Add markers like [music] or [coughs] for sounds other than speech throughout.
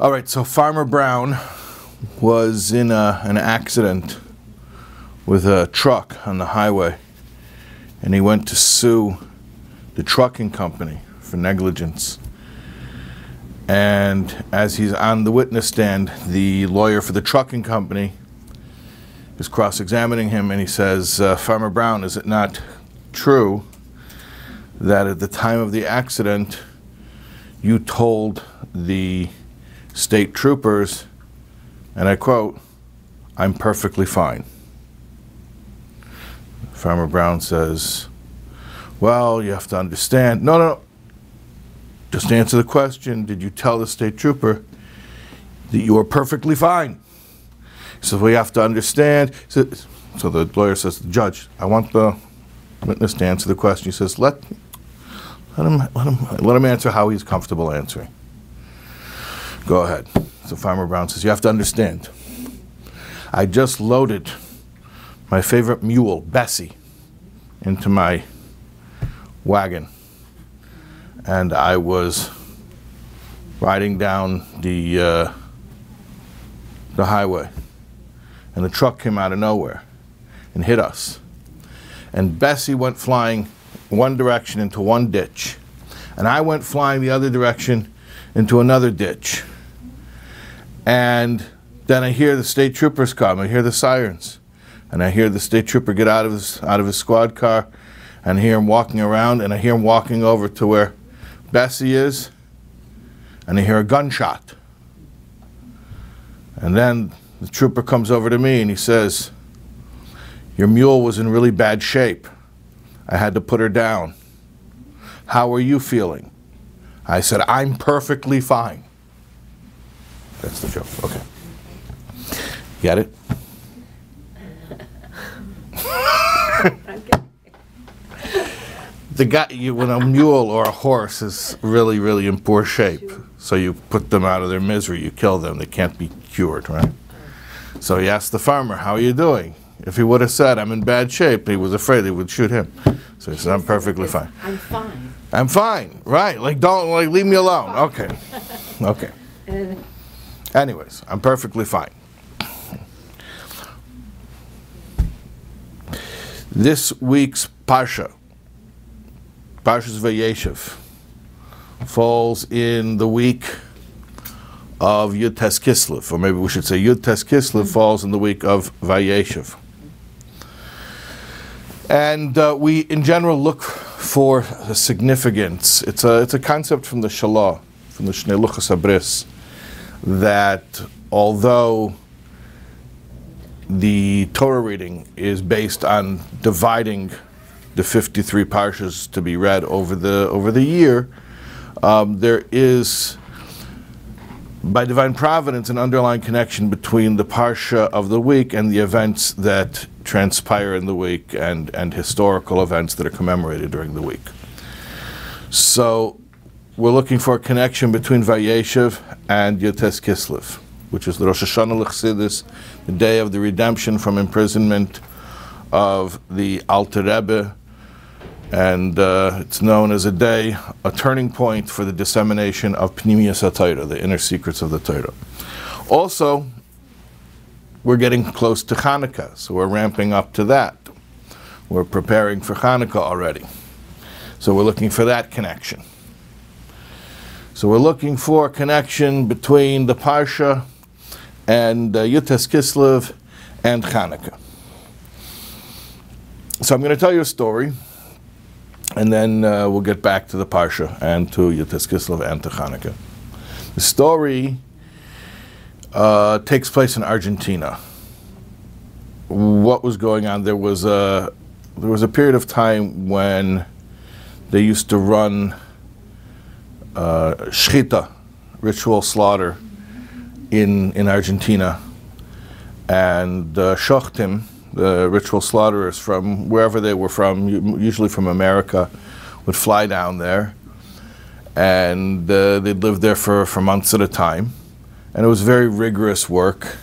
All right, so Farmer Brown was in a, an accident with a truck on the highway, and he went to sue the trucking company for negligence. And as he's on the witness stand, the lawyer for the trucking company is cross examining him, and he says, uh, Farmer Brown, is it not true that at the time of the accident, you told the state troopers, and I quote, I'm perfectly fine. Farmer Brown says, Well, you have to understand. No, no, just answer the question. Did you tell the state trooper that you were perfectly fine? He says, We have to understand. So, so the lawyer says, the Judge, I want the witness to answer the question. He says, Let, let, him, let, him, let him answer how he's comfortable answering. Go ahead. So Farmer Brown says, You have to understand. I just loaded my favorite mule, Bessie, into my wagon. And I was riding down the, uh, the highway. And the truck came out of nowhere and hit us. And Bessie went flying one direction into one ditch. And I went flying the other direction into another ditch. And then I hear the state troopers come. I hear the sirens. And I hear the state trooper get out of his, out of his squad car. And I hear him walking around. And I hear him walking over to where Bessie is. And I hear a gunshot. And then the trooper comes over to me and he says, Your mule was in really bad shape. I had to put her down. How are you feeling? I said, I'm perfectly fine. That's the joke. Okay. Got it? the guy, you, when a mule or a horse is really, really in poor shape, so you put them out of their misery, you kill them, they can't be cured, right? So he asked the farmer, How are you doing? If he would have said, I'm in bad shape, he was afraid they would shoot him. So he said, I'm perfectly fine. I'm fine. I'm fine, right? Like, don't, like, leave me alone. Okay. Okay. Anyways, I'm perfectly fine. This week's Parsha, Parshas Vayeshev, falls in the week of Yud Tes Kislev, or maybe we should say Yud Tes Kislev falls in the week of Vayeshev. And uh, we, in general, look for significance. It's a, it's a concept from the Shalah, from the Shnei Luchas Abris, that although the Torah reading is based on dividing the 53 parshas to be read over the over the year, um, there is by divine providence an underlying connection between the parsha of the week and the events that transpire in the week and, and historical events that are commemorated during the week. So we're looking for a connection between Vayeshev and Yotes Kislev, which is the Rosh Hashanah L'Chassidus, the day of the redemption from imprisonment of the Alter Rebbe, and uh, it's known as a day, a turning point for the dissemination of Pnimius HaTorah, the inner secrets of the Torah. Also, we're getting close to Hanukkah, so we're ramping up to that. We're preparing for Hanukkah already. So we're looking for that connection. So we're looking for a connection between the Parsha and uh, Yutes Kislev and Hanukkah. So I'm going to tell you a story, and then uh, we'll get back to the Parsha and to Yutes Kislev and to Hanukkah. The story uh, takes place in Argentina. What was going on? There was a there was a period of time when they used to run uh, shchita, ritual slaughter, in in Argentina, and uh, shochtim, the ritual slaughterers from wherever they were from, usually from America, would fly down there, and uh, they'd live there for, for months at a time, and it was very rigorous work.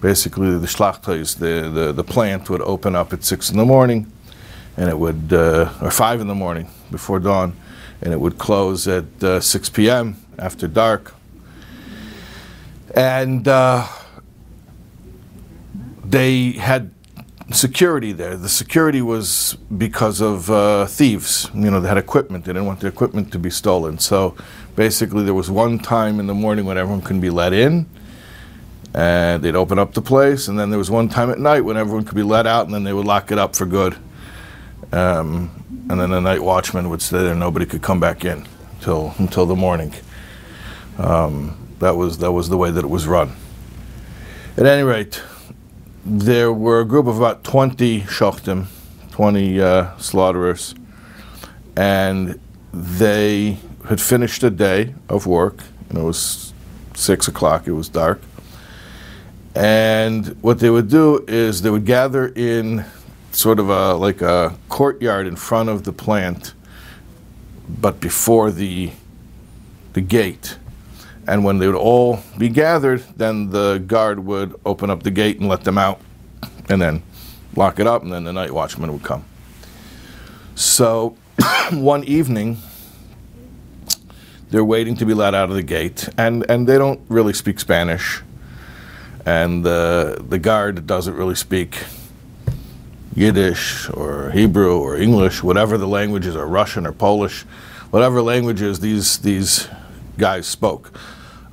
Basically, the schlachtos, the, the, the plant would open up at six in the morning, and it would, uh, or five in the morning before dawn, and it would close at uh, 6 p.m. after dark. And uh, they had security there. The security was because of uh, thieves. You know, they had equipment. They didn't want the equipment to be stolen. So basically, there was one time in the morning when everyone could be let in, and they'd open up the place. And then there was one time at night when everyone could be let out, and then they would lock it up for good. Um, and then the night watchman would stay there. Nobody could come back in until until the morning. Um, that was that was the way that it was run. At any rate, there were a group of about 20 shochtim, 20 uh, slaughterers, and they had finished a day of work. And it was six o'clock. It was dark. And what they would do is they would gather in sort of a like a courtyard in front of the plant, but before the the gate. And when they would all be gathered, then the guard would open up the gate and let them out, and then lock it up, and then the night watchman would come. So [coughs] one evening, they're waiting to be let out of the gate, and, and they don't really speak Spanish, and the, the guard doesn't really speak Yiddish or Hebrew or English, whatever the languages are, Russian or Polish, whatever languages these, these guys spoke.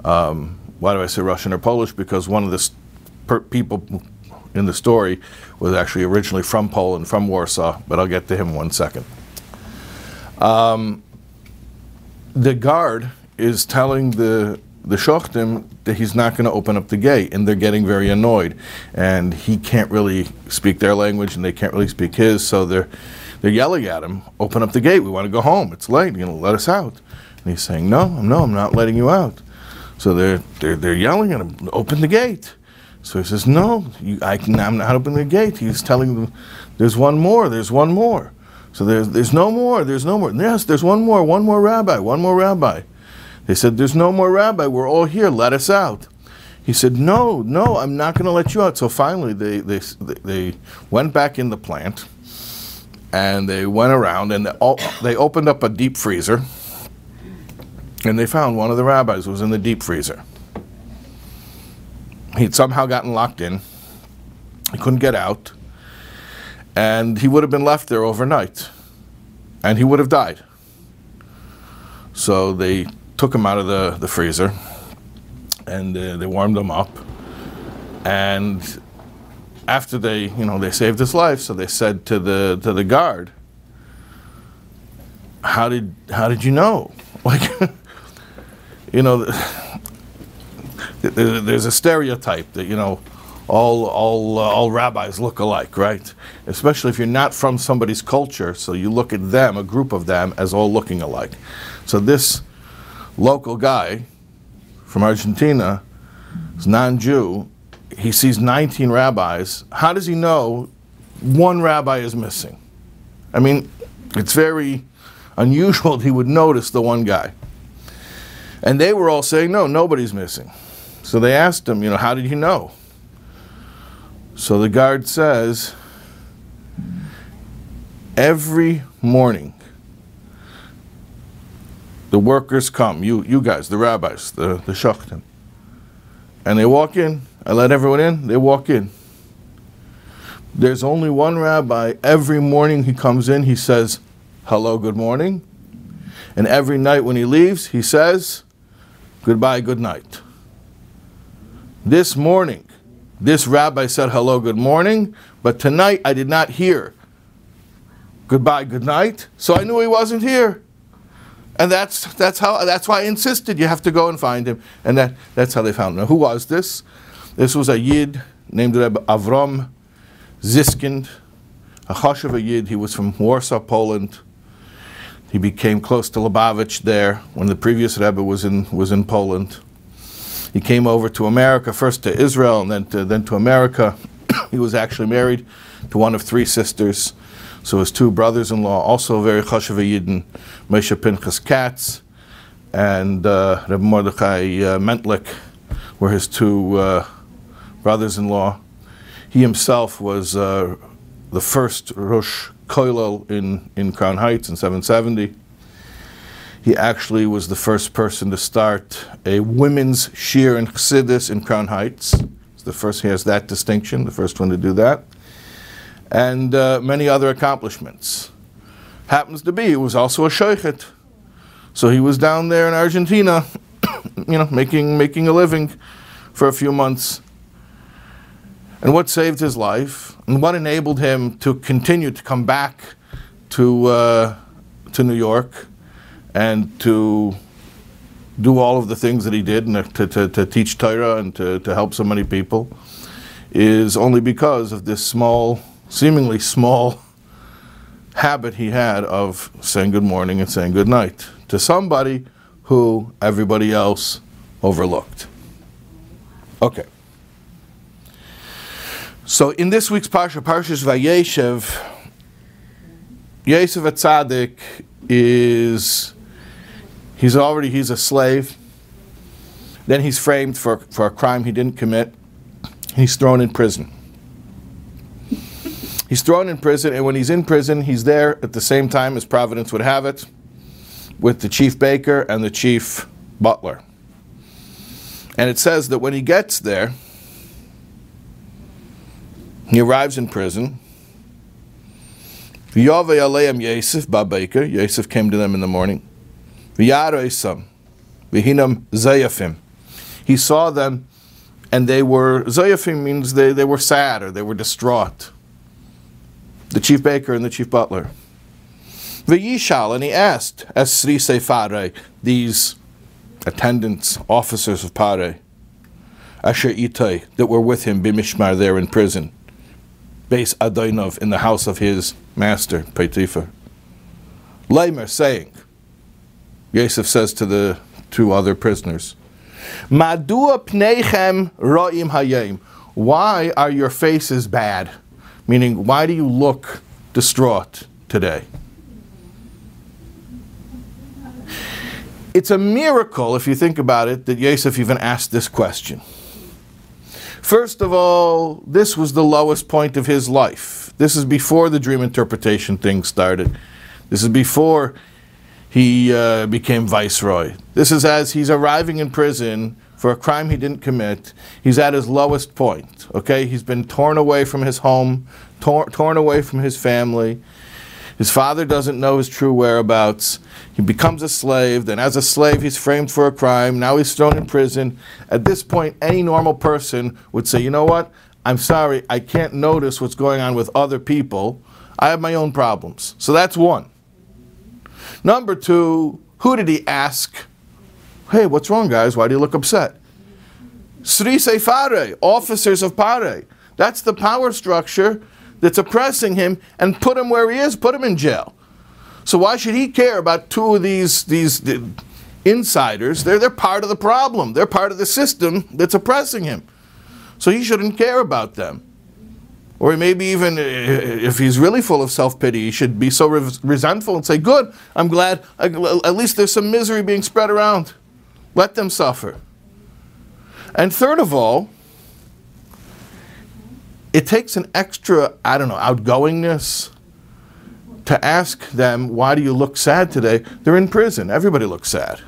Um, why do I say Russian or Polish? Because one of the people in the story was actually originally from Poland, from Warsaw, but I'll get to him in one second. Um, the guard is telling the the shochtim that he's not going to open up the gate, and they're getting very annoyed, and he can't really speak their language, and they can't really speak his, so they're they're yelling at him, "Open up the gate! We want to go home. It's late. You know, let us out." And he's saying, "No, no, I'm not letting you out." So they're, they're, they're yelling at him, open the gate. So he says, no, you, I can, I'm not opening the gate. He's telling them, there's one more, there's one more. So there's, there's no more, there's no more. Yes, there's one more, one more rabbi, one more rabbi. They said, there's no more rabbi, we're all here, let us out. He said, no, no, I'm not going to let you out. So finally they, they, they went back in the plant and they went around and they, all, they opened up a deep freezer and they found one of the rabbis was in the deep freezer. He'd somehow gotten locked in. He couldn't get out. And he would have been left there overnight. And he would have died. So they took them out of the, the freezer and uh, they warmed them up. And after they, you know, they saved his life, so they said to the to the guard, "How did how did you know?" [laughs] Like you know, there's a stereotype that you know all all uh, all rabbis look alike, right? Especially if you're not from somebody's culture, so you look at them, a group of them, as all looking alike. So this local guy from Argentina, is non-Jew, he sees 19 rabbis. How does he know one rabbi is missing? I mean, it's very unusual [laughs] he would notice the one guy. And they were all saying, no, nobody's missing. So they asked him, you know, how did you know? So the guard says, every morning, the workers come, you, you guys, the rabbis, the, the shochtim, and they walk in. I let everyone in, they walk in. There's only one rabbi. Every morning he comes in, he says, hello, good morning. And every night when he leaves, he says, goodbye, good night. This morning, this rabbi said hello, good morning, but tonight I did not hear goodbye, good night, so I knew he wasn't here. And that's, that's, how, that's why I insisted you have to go and find him. And that, that's how they found him. Who was this? This was a Yid named Reb Avram Ziskind, a Choshev Yid. He was from Warsaw, Poland. He became close to Lubavitch there when the previous Rebbe was in, was in Poland. He came over to America, first to Israel and then to, then to America. [coughs] he was actually married to one of three sisters. So his two brothers-in-law, also very chashuv Yidden, Moshe Pinchas Katz and uh, Reb Mordechai uh, Mentlik, were his two uh, brothers-in-law. He himself was uh, the first Rosh Koilel in, in Crown Heights in 770. He actually was the first person to start a women's shiur in Chassidus in Crown Heights. He's the first, he has that distinction, the first one to do that. And uh, many other accomplishments. Happens to be, he was also a sheikhet. So he was down there in Argentina, [coughs] you know, making, making a living for a few months. And what saved his life, and what enabled him to continue to come back to, uh, to New York and to do all of the things that he did and to, to, to teach Torah and to, to help so many people is only because of this small, seemingly small habit he had of saying good morning and saying good night to somebody who everybody else overlooked. Okay. So in this week's Parsha, Parshas Vayeshev, Yosef HaTzadik is He's already he's a slave. Then he's framed for, for a crime he didn't commit. He's thrown in prison. He's thrown in prison, and when he's in prison, he's there at the same time as Providence would have it, with the chief baker and the chief butler. And it says that when he gets there, he arrives in prison. Yosef, Baker. Yosef came to them in the morning. V'yaroisam, v'hinam zayafim. He saw them, and they were zayafim means they, they were sad or they were distraught. The chief baker and the chief butler. V'yishal, and he asked, as Sri Sefare, these attendants, officers of Pare, Asher Itai, that were with him, Bimishmar, there in prison, base Adonov, in the house of his master, Potiphar. Lamer, saying, Yosef says to the two other prisoners, Madua pneichem ra'im hayim. Why are your faces bad? Meaning, why do you look distraught today? It's a miracle, if you think about it, that Yosef even asked this question. First of all, this was the lowest point of his life. This is before the dream interpretation thing started. This is before he uh, became viceroy. This is as he's arriving in prison for a crime he didn't commit. He's at his lowest point. Okay, he's been torn away from his home, tor- torn away from his family. His father doesn't know his true whereabouts. He becomes a slave. Then, as a slave, he's framed for a crime. Now he's thrown in prison. At this point, any normal person would say, You know what? I'm sorry, I can't notice what's going on with other people. I have my own problems. So that's one. Number two, who did he ask? Hey, what's wrong, guys? Why do you look upset? Sri Sefare, officers of Pare. That's the power structure that's oppressing him and put him where he is, put him in jail. So why should he care about two of these, these insiders? They're, they're part of the problem. They're part of the system that's oppressing him. So he shouldn't care about them. Or maybe even uh, if he's really full of self pity, he should be so re- resentful and say, Good, I'm glad, at least there's some misery being spread around. Let them suffer. And third of all, it takes an extra, I don't know, outgoingness to ask them, Why do you look sad today? They're in prison. Everybody looks sad.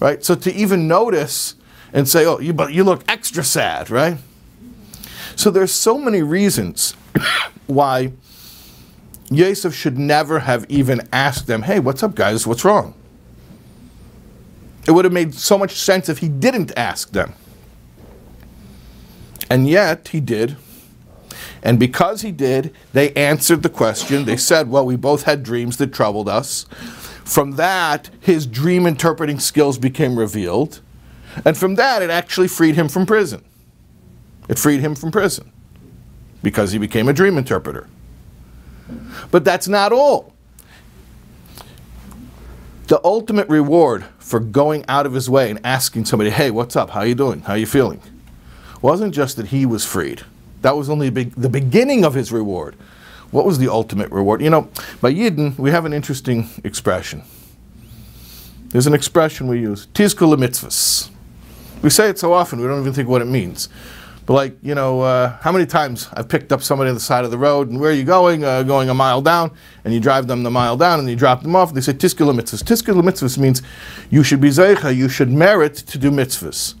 Right? So to even notice and say, Oh, you, but you look extra sad, right? So there's so many reasons [coughs] why Yosef should never have even asked them, hey, what's up, guys? What's wrong? It would have made so much sense if he didn't ask them. And yet he did. And because he did, they answered the question. They said, Well, we both had dreams that troubled us. From that, his dream interpreting skills became revealed. And from that, it actually freed him from prison. It freed him from prison because he became a dream interpreter. But that's not all. The ultimate reward for going out of his way and asking somebody, "Hey, what's up? How you doing? How you feeling?" wasn't just that he was freed. That was only the beginning of his reward. What was the ultimate reward? You know, by Yidden, we have an interesting expression. There's an expression we use, tizkul mitzvahs. We say it so often, we don't even think what it means. But like, you know, uh, how many times I've picked up somebody on the side of the road and where are you going? Uh, going a mile down, and you drive them the mile down and you drop them off. They say tiskula mitzvahs. Tiskula mitzvahs means you should be zeicha, you should merit to do mitzvahs.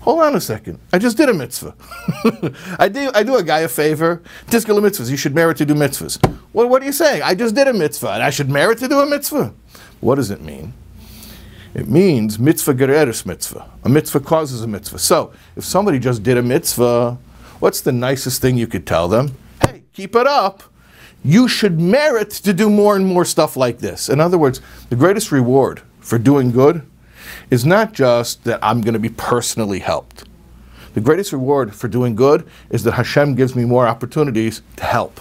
Hold on a second. I just did a mitzvah. [laughs] I do I do a guy a favor. Tiskula mitzvahs. You should merit to do mitzvahs. What, what are you saying? I just did a mitzvah and I should merit to do a mitzvah. What does it mean? It means mitzvah gereris mitzvah. A mitzvah causes a mitzvah. So, if somebody just did a mitzvah, what's the nicest thing you could tell them? Hey, keep it up. You should merit to do more and more stuff like this. In other words, the greatest reward for doing good is not just that I'm going to be personally helped. The greatest reward for doing good is that Hashem gives me more opportunities to help.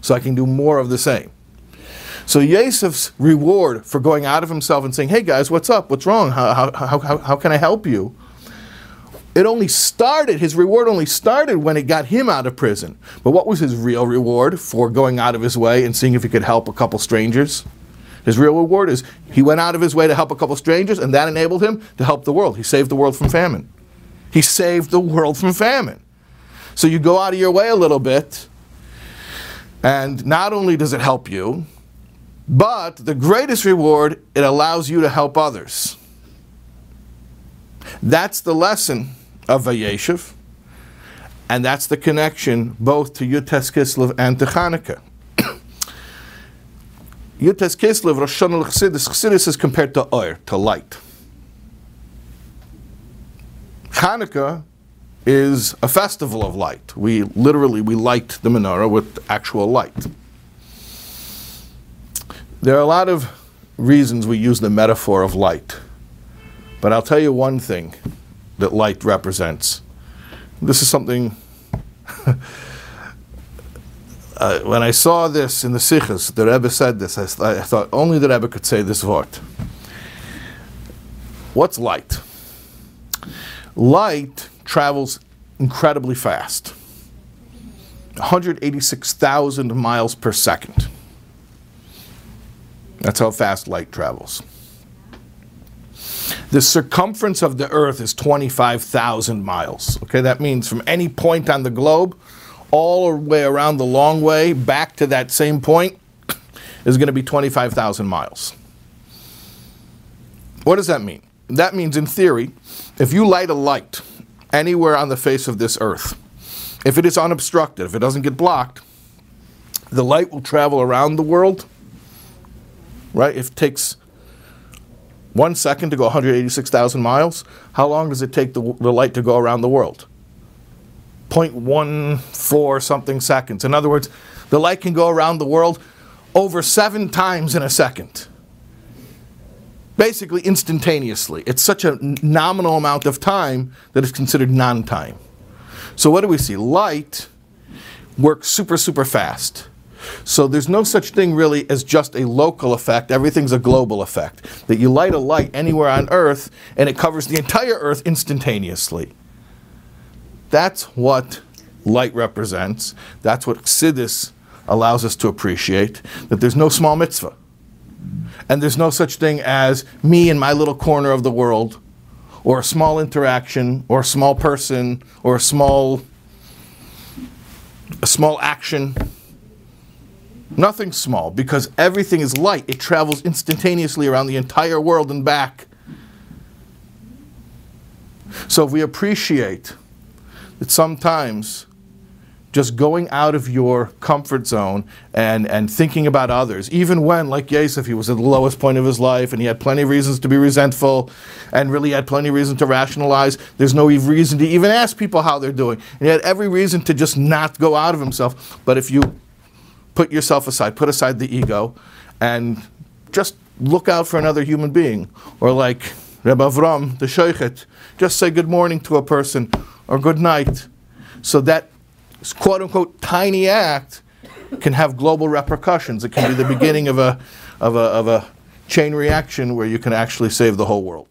So I can do more of the same. So Yosef's reward for going out of himself and saying, hey guys, what's up? What's wrong? How, how, how, how can I help you? It only started, his reward only started when it got him out of prison. But what was his real reward for going out of his way and seeing if he could help a couple strangers? His real reward is he went out of his way to help a couple strangers, and that enabled him to help the world. He saved the world from famine. He saved the world from famine. So you go out of your way a little bit, and not only does it help you, but the greatest reward, it allows you to help others. That's the lesson of Vayeshev, and that's the connection both to Yutes Kislev and to Hanukkah. [coughs] Yutes Kislev, Rosh Hashanah Chassidus, Chassidus is compared to oil, to light. Hanukkah is a festival of light. We literally we light the menorah with actual light. There are a lot of reasons we use the metaphor of light, but I'll tell you one thing that light represents. This is something. [laughs] uh, when I saw this in the Sichos, the Rebbe said this, I, I thought only the Rebbe could say this word. What's light? Light travels incredibly fast 186,000 miles per second. That's how fast light travels. The circumference of the Earth is 25,000 miles. Okay, that means from any point on the globe, all the way around the long way back to that same point [coughs] is going to be 25,000 miles. What does that mean? That means, in theory, if you light a light anywhere on the face of this Earth, if it is unobstructed, if it doesn't get blocked, the light will travel around the world right? If it takes one second to go 186,000 miles, how long does it take the, the light to go around the world? 0.14 something seconds. In other words, the light can go around the world over seven times in a second. Basically, instantaneously. It's such a nominal amount of time that it's considered non time. So, what do we see? Light works super, super fast. So there's no such thing really as just a local effect. Everything's a global effect. That you light a light anywhere on Earth and it covers the entire Earth instantaneously. That's what light represents. That's what Chassidus allows us to appreciate. That there's no small mitzvah. And there's no such thing as me in my little corner of the world, or a small interaction, or a small person, or a small a small action Nothing small, because everything is light. It travels instantaneously around the entire world and back. So if we appreciate that sometimes just going out of your comfort zone and, and thinking about others, even when, like Yosef, he was at the lowest point of his life and he had plenty of reasons to be resentful and really had plenty of reason to rationalize. There's no reason to even ask people how they're doing. And he had every reason to just not go out of himself. But if you put yourself aside, put aside the ego, and just look out for another human being. Or like Reb Avram, the Sheikhet, just say good morning to a person or good night. So that quote unquote tiny act can have global repercussions. It can be the beginning of a, of a, of a chain reaction where you can actually save the whole world.